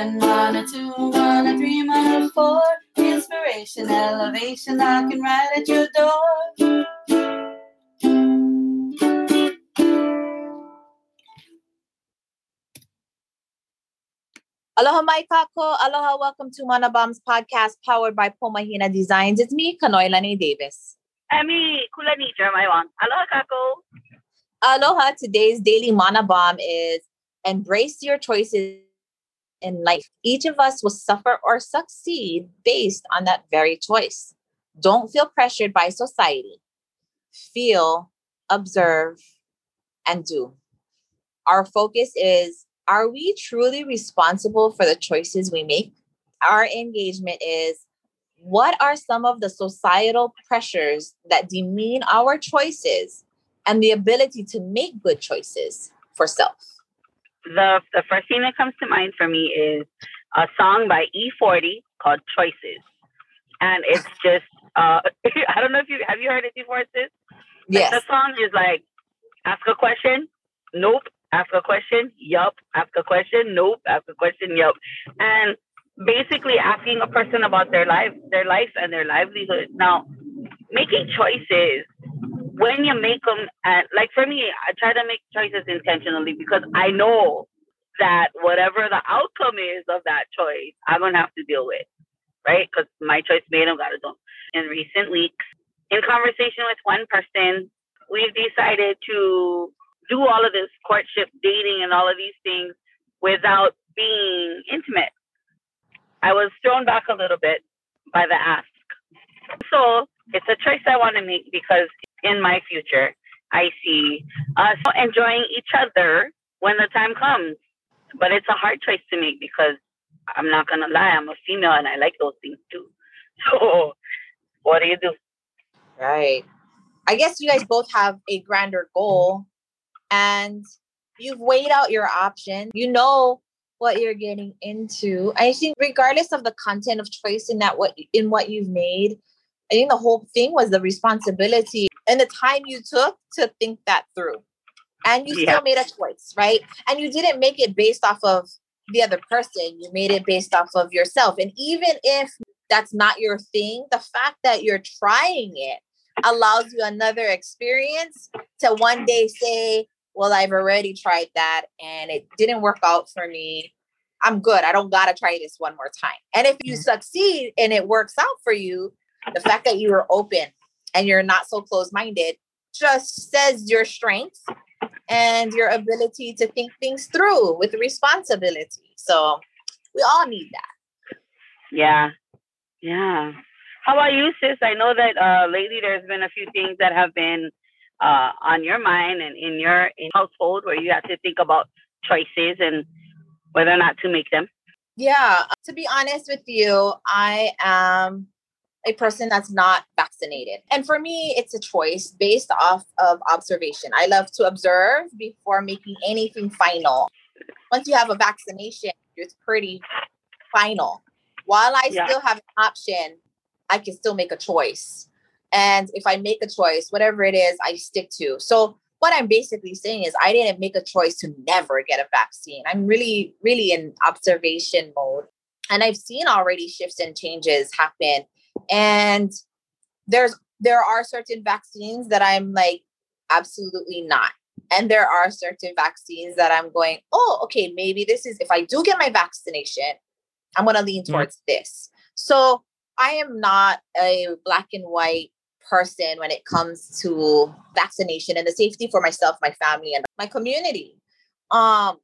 one, one or two, one or three, one or four. Inspiration, elevation, knocking right at your door. Aloha mai kako. Aloha, welcome to Mana Bombs podcast powered by Pomahina Designs. It's me, Kanoelani Davis. Emi Kulani Jeremiah Aloha kako. Aloha, today's daily Mana Bomb is embrace your choices in life. Each of us will suffer or succeed based on that very choice. Don't feel pressured by society. Feel, observe, and do. Our focus is are we truly responsible for the choices we make? Our engagement is what are some of the societal pressures that demean our choices and the ability to make good choices for self? The, the first thing that comes to mind for me is a song by E40 called Choices. And it's just, uh, I don't know if you have you heard it before, sis? Yes. the song is like, ask a question, nope, ask a question, yup, ask a question, nope, ask a question, yup. And basically asking a person about their life, their life and their livelihood. Now, making choices when you make them, and uh, like for me, I try to make choices intentionally because I know that whatever the outcome is of that choice, I'm gonna have to deal with, right? Because my choice made them gotta do. In recent weeks, in conversation with one person, we've decided to do all of this courtship, dating, and all of these things without being intimate. I was thrown back a little bit by the ask. So it's a choice I want to make because in my future, I see us enjoying each other when the time comes. But it's a hard choice to make because I'm not to lie, I'm a female and I like those things too. So what do you do? Right. I guess you guys both have a grander goal and you've weighed out your options. You know what you're getting into. I think regardless of the content of choice in that what in what you've made, I think the whole thing was the responsibility and the time you took to think that through. And you Yeah. still made a choice, right? And you didn't make it based off of the other person. You made it based off of yourself. And even if that's not your thing, the fact that you're trying it allows you another experience to one day say, Well, I've already tried that and it didn't work out for me. I'm good. I don't got to try this one more time. And if you mm. succeed and it works out for you, the fact that you were open and you're not so close minded just says your strength and your ability to think things through with responsibility. So we all need that. Yeah. Yeah. How about you, sis? I know that uh, lately there's been a few things that have been uh, on your mind and in your in household where you have to think about choices and whether or not to make them. Yeah, to be honest with you, I am a person that's not vaccinated. And for me, it's a choice based off of observation. I love to observe before making anything final. Once you have a vaccination, it's pretty final. While I Yeah. still have an option, I can still make a choice. And if I make a choice, whatever it is, I stick to. So what I'm basically saying is I didn't make a choice to never get a vaccine. I'm really, really in observation mode. And I've seen already shifts and changes happen. And there's there are certain vaccines that I'm like, absolutely not. And there are certain vaccines that I'm going, oh, okay, maybe this is if I do get my vaccination, I'm gonna lean Mhm. towards this. So I am not a black and white person when it comes to vaccination and the safety for myself, my family, and my community. Um,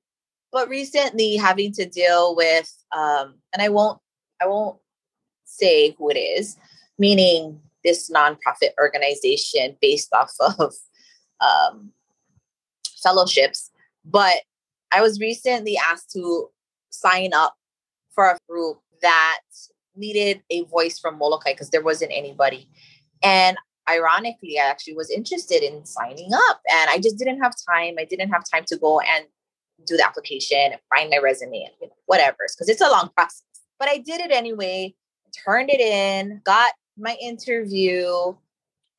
but recently having to deal with um, and I won't I won't say who it is, meaning this nonprofit organization based off of um, fellowships. But I was recently asked to sign up for a group that needed a voice from Molokai because there wasn't anybody. And ironically, I actually was interested in signing up and I just didn't have time. I didn't have time to go and do the application and find my resume and you know, whatever, because it's a long process. But I did it anyway, turned it in, got my interview.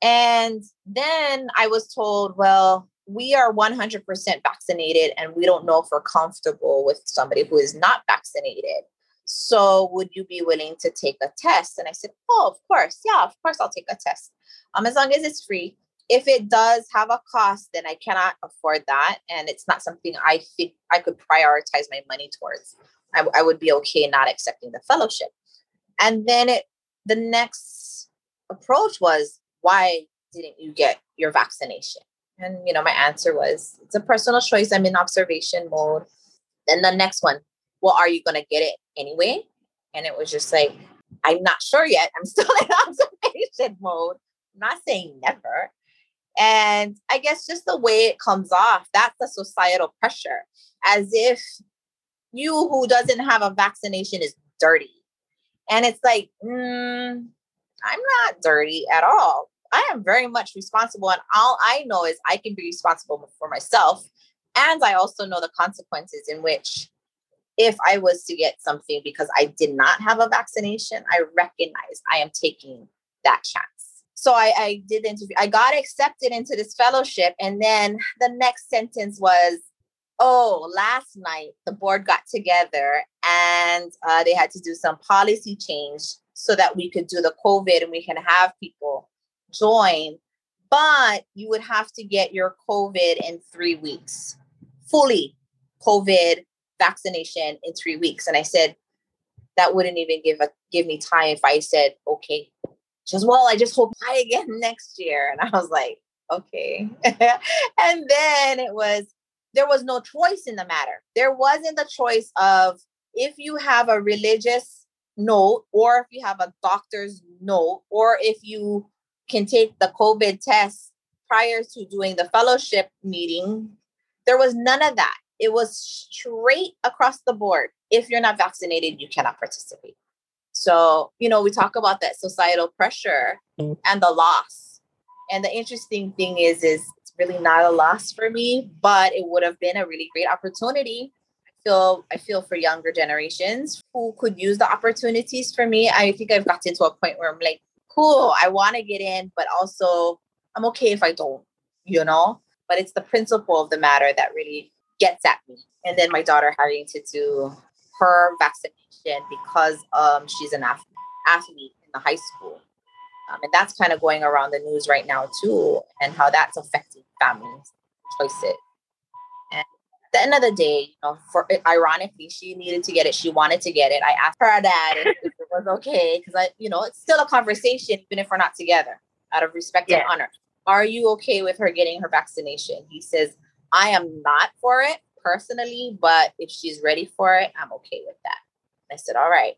And then I was told, well, we are 100% vaccinated and we don't know if we're comfortable with somebody who is not vaccinated. So, would you be willing to take a test? And I said, Oh, of course. Yeah, of course, I'll take a test. Um, as long as it's free. If it does have a cost, then I cannot afford that. And it's not something I think I could prioritize my money towards. I, I would be okay not accepting the fellowship. And then it, the next approach was, Why didn't you get your vaccination? And, you know, my answer was, It's a personal choice. I'm in observation mode. Then the next one, well, are you going to get it anyway? And it was just like, I'm not sure yet. I'm still in observation mode. I'm not saying never. And I guess just the way it comes off, that's the societal pressure, as if you who doesn't have a vaccination is dirty. And it's like, mm, I'm not dirty at all. I am very much responsible. And all I know is I can be responsible for myself. And I also know the consequences in which if I was to get something because I did not have a vaccination, I recognize I am taking that chance. So I, I did the interview. I got accepted into this fellowship. And then the next sentence was, oh, last night the board got together and uh, they had to do some policy change so that we could do the COVID and we can have people join. But you would have to get your COVID in three weeks, fully COVID vaccination in three weeks. And I said, that wouldn't even give a give me time if I said, okay. She goes, well, I just hope I again next year. And I was like, okay. and then it was, there was no choice in the matter. There wasn't the choice of if you have a religious note or if you have a doctor's note or if you can take the COVID test prior to doing the fellowship meeting. There was none of that. It was straight across the board. If you're not vaccinated, you cannot participate. So, you know, we talk about that societal pressure mm. and the loss. And the interesting thing is, is really not a loss for me, but it would have been a really great opportunity. I feel I feel for younger generations who could use the opportunities for me. I think I've gotten to a point where I'm like, cool, I want to get in, but also I'm okay if I don't, you know? But it's the principle of the matter that really gets at me. And then my daughter having to do her vaccination because um, she's an athlete, in the high school. Um, and that's kind of going around the news right now too, and how that's affecting families' choices. And at the end of the day, you know, for ironically, she needed to get it. She wanted to get it. I asked her dad if, it was okay because I, you know, it's still a conversation even if we're not together, out of respect yeah. and honor. Are you okay with her getting her vaccination? He says, I am not for it personally, but if she's ready for it, I'm okay with that. I said, all right.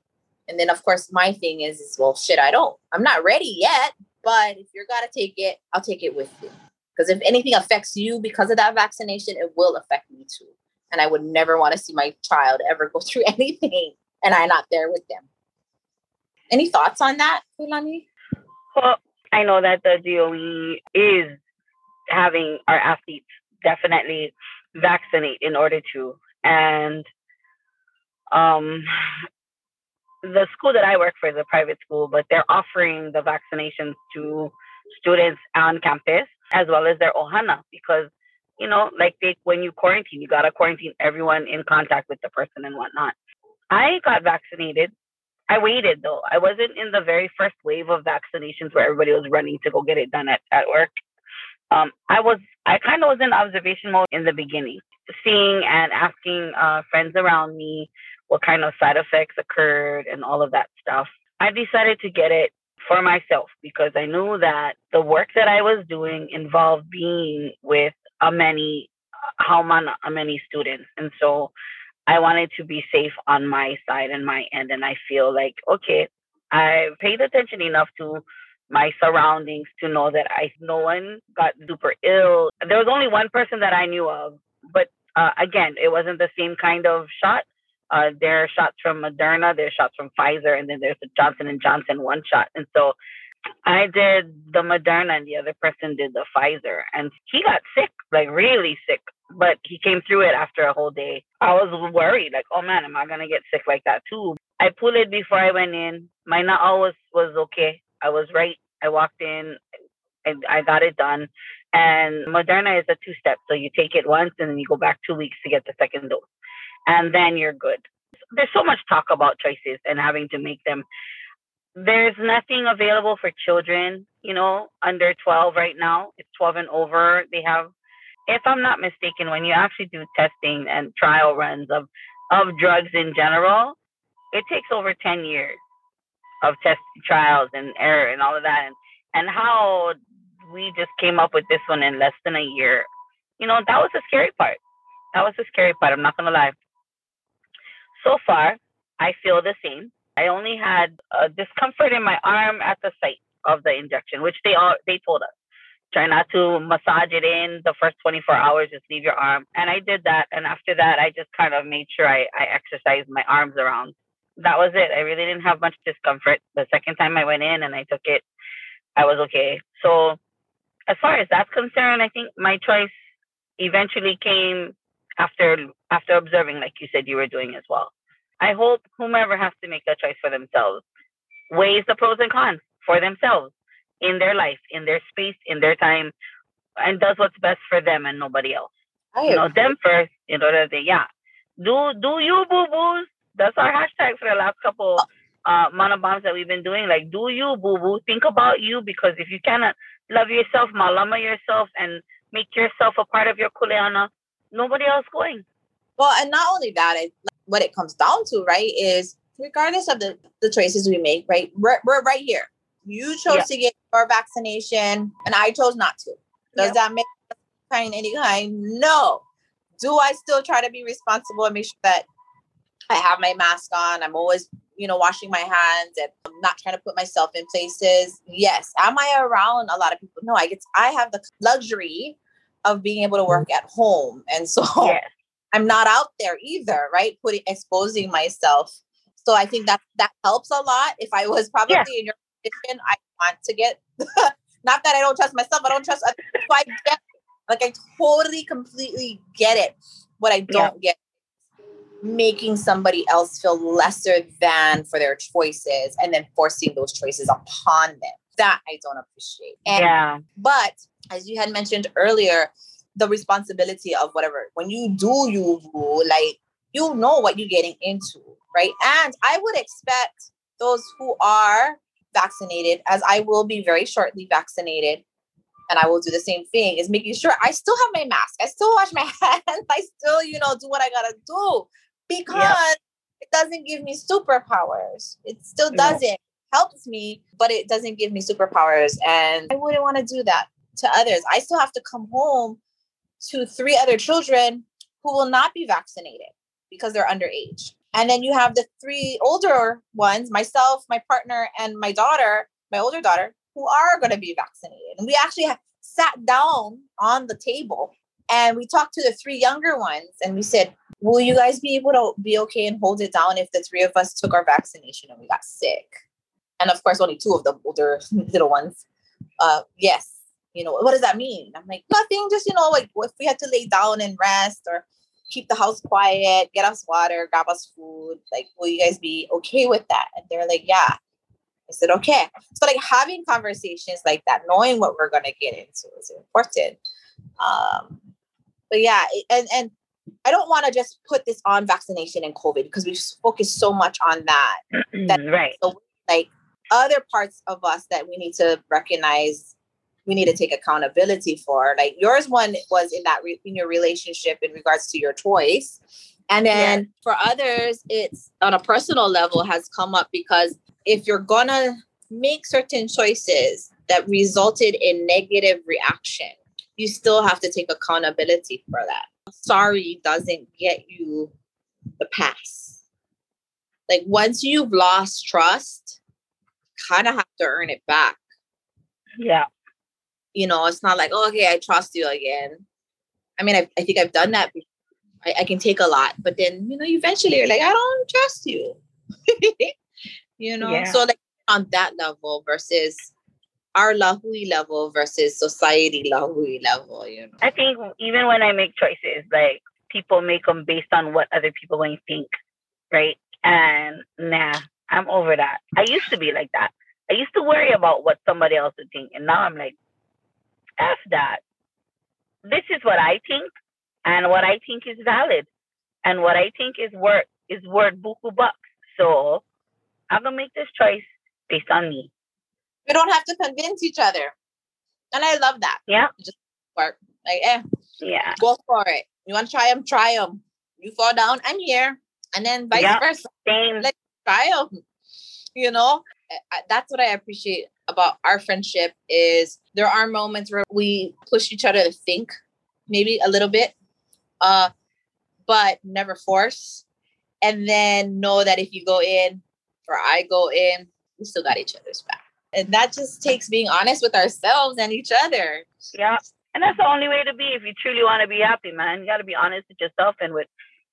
And then of course my thing is, is well, shit, I don't. I'm not ready yet, but if you're gonna take it, I'll take it with you. Because if anything affects you because of that vaccination, it will affect me too. And I would never want to see my child ever go through anything and I'm not there with them. Any thoughts on that, Fulani? Well, I know that the DOE is having our athletes definitely vaccinate in order to. And um, the school that I work for is a private school, but they're offering the vaccinations to students on campus as well as their ohana because you know like they when you quarantine you gotta quarantine everyone in contact with the person and whatnot. I got vaccinated. I waited though. I wasn't in the very first wave of vaccinations where everybody was running to go get it done at, at work. Um, I was I kind of was in observation mode in the beginning, seeing and asking uh, friends around me what kind of side effects occurred and all of that stuff. I decided to get it for myself because I knew that the work that I was doing involved being with a many how many students, and so I wanted to be safe on my side and my end. And I feel like okay, I paid attention enough to my surroundings to know that I no one got super ill. There was only one person that I knew of, but uh, again, it wasn't the same kind of shot. Uh, there are shots from Moderna, there's shots from Pfizer, and then there's the Johnson and Johnson one shot. And so I did the Moderna, and the other person did the Pfizer, and he got sick, like really sick. But he came through it after a whole day. I was worried, like, oh man, am I gonna get sick like that too? I pulled it before I went in. My not always was okay. I was right. I walked in and I got it done. And Moderna is a two step. So you take it once and then you go back two weeks to get the second dose. And then you're good. There's so much talk about choices and having to make them. There's nothing available for children, you know, under 12 right now. It's 12 and over. They have, if I'm not mistaken, when you actually do testing and trial runs of, of drugs in general, it takes over 10 years of test trials and error and all of that. And, and how we just came up with this one in less than a year. You know, that was the scary part. That was the scary part. I'm not gonna lie. So far, I feel the same. I only had a discomfort in my arm at the site of the injection, which they all they told us. Try not to massage it in the first 24 hours, just leave your arm. And I did that. And after that, I just kind of made sure I, I exercised my arms around. That was it. I really didn't have much discomfort. The second time I went in and I took it, I was okay. So as far as that's concerned, I think my choice eventually came after after observing, like you said, you were doing as well. I hope whomever has to make that choice for themselves weighs the pros and cons for themselves in their life, in their space, in their time, and does what's best for them and nobody else. I You know, them first in order to yeah. Do do you boo boos? That's our hashtag for the last couple uh mana bombs that we've been doing. Like do you boo boo? Think about you because if you cannot love yourself, malama yourself and make yourself a part of your kuleana, nobody else going. Well, and not only that, it, what it comes down to, right, is regardless of the, the choices we make, right, we're, we're right here. You chose Yeah. to get your vaccination, and I chose not to. Does Yep. that make kind any kind? No. Do I still try to be responsible and make sure that I have my mask on? I'm always, you know, washing my hands and I'm not trying to put myself in places. Yes. Am I around a lot of people? No, I get I have the luxury of being able to work mm-hmm. at home. And so Yes. I'm not out there either, right? Putting exposing myself. So I think that that helps a lot. If I was probably Yeah. in your position, I want to get not that I don't trust myself, I don't trust others. So I get like I totally completely get it. What I don't get making somebody else feel lesser than for their choices and then forcing those choices upon them. That I don't appreciate. And yeah. but as you had mentioned earlier, the responsibility of whatever, when you do you like you know what you're getting into, right? And I would expect those who are vaccinated, as I will be very shortly vaccinated, and I will do the same thing, is making sure I still have my mask, I still wash my hands, I still, you know, do what I gotta do because it doesn't give me superpowers. It still doesn't helps me, but it doesn't give me superpowers. And I wouldn't want to do that to others. I still have to come home to three other children who will not be vaccinated because they're underage. And then you have the three older ones, myself, my partner, and my daughter, my older daughter, who are going to be vaccinated. And we actually sat down on the table and we talked to the three younger ones and we said, Will you guys be able to be okay and hold it down if the three of us took our vaccination and we got sick? And of course, only two of the older little ones. Uh, yes. You know, what does that mean? I'm like, nothing, just, you know, like if we had to lay down and rest or keep the house quiet, get us water, grab us food, like, will you guys be okay with that? And they're like, yeah. I said, okay. So, like, having conversations like that, knowing what we're going to get into is important. Um, but yeah, and, and, I don't want to just put this on vaccination and COVID because we focus so much on that That- right. like other parts of us that we need to recognize we need to take accountability for like yours one was in that re- in your relationship in regards to your choice. And then for others it's on a personal level has come up because if you're gonna make certain choices that resulted in negative reaction you still have to take accountability for that. Sorry doesn't get you the pass. Like once you've lost trust kind of have to earn it back. Yeah. You know it's not like oh, okay i trust you again i mean i, I think i've done that before. I, I can take a lot but then you know eventually you're like i don't trust you you know Yeah. so like on that level versus our lahui level versus society lahui level you know I think even when I make choices, like people make them based on what other people may think, right? And nah, I'm over that. I used to be like that. I used to worry about what somebody else would think, and now I'm like, f that. this is what I think, and what I think is valid, and what I think is worth is worth buku bucks. So I'm gonna make this choice based on me. We don't have to convince each other. And I love that. Yeah. Just work. Like, eh, Yeah. go for it. You want to try them, try them. You fall down, I'm here. And then vice Yeah. versa. Same. Try them. You know, that's what I appreciate about our friendship is there are moments where we push each other to think maybe a little bit, uh, but never force. And then know that if you go in or I go in, we still got each other's back. And that just takes being honest with ourselves and each other. Yeah. And that's the only way to be if you truly want to be happy, man. You got to be honest with yourself and with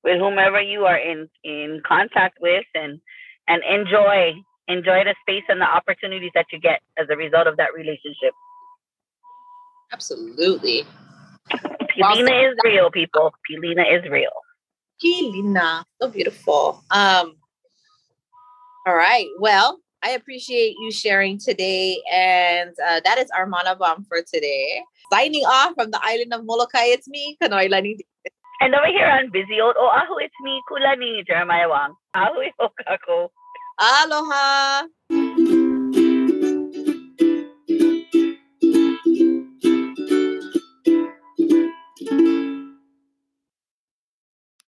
with whomever you are in in contact with, and and enjoy enjoy the space and the opportunities that you get as a result of that relationship. Absolutely. Pilina is real, people. Pilina is real. Kilina. So beautiful. Um, all right. Well, I appreciate you sharing today. And uh, that is our mana bomb for today. Signing off from the island of Molokai, it's me, Kanoelani. And over here on Busy Old, oh, aho, it's me, Kulani, Jeremiah Wang. Aho, okako. Aloha.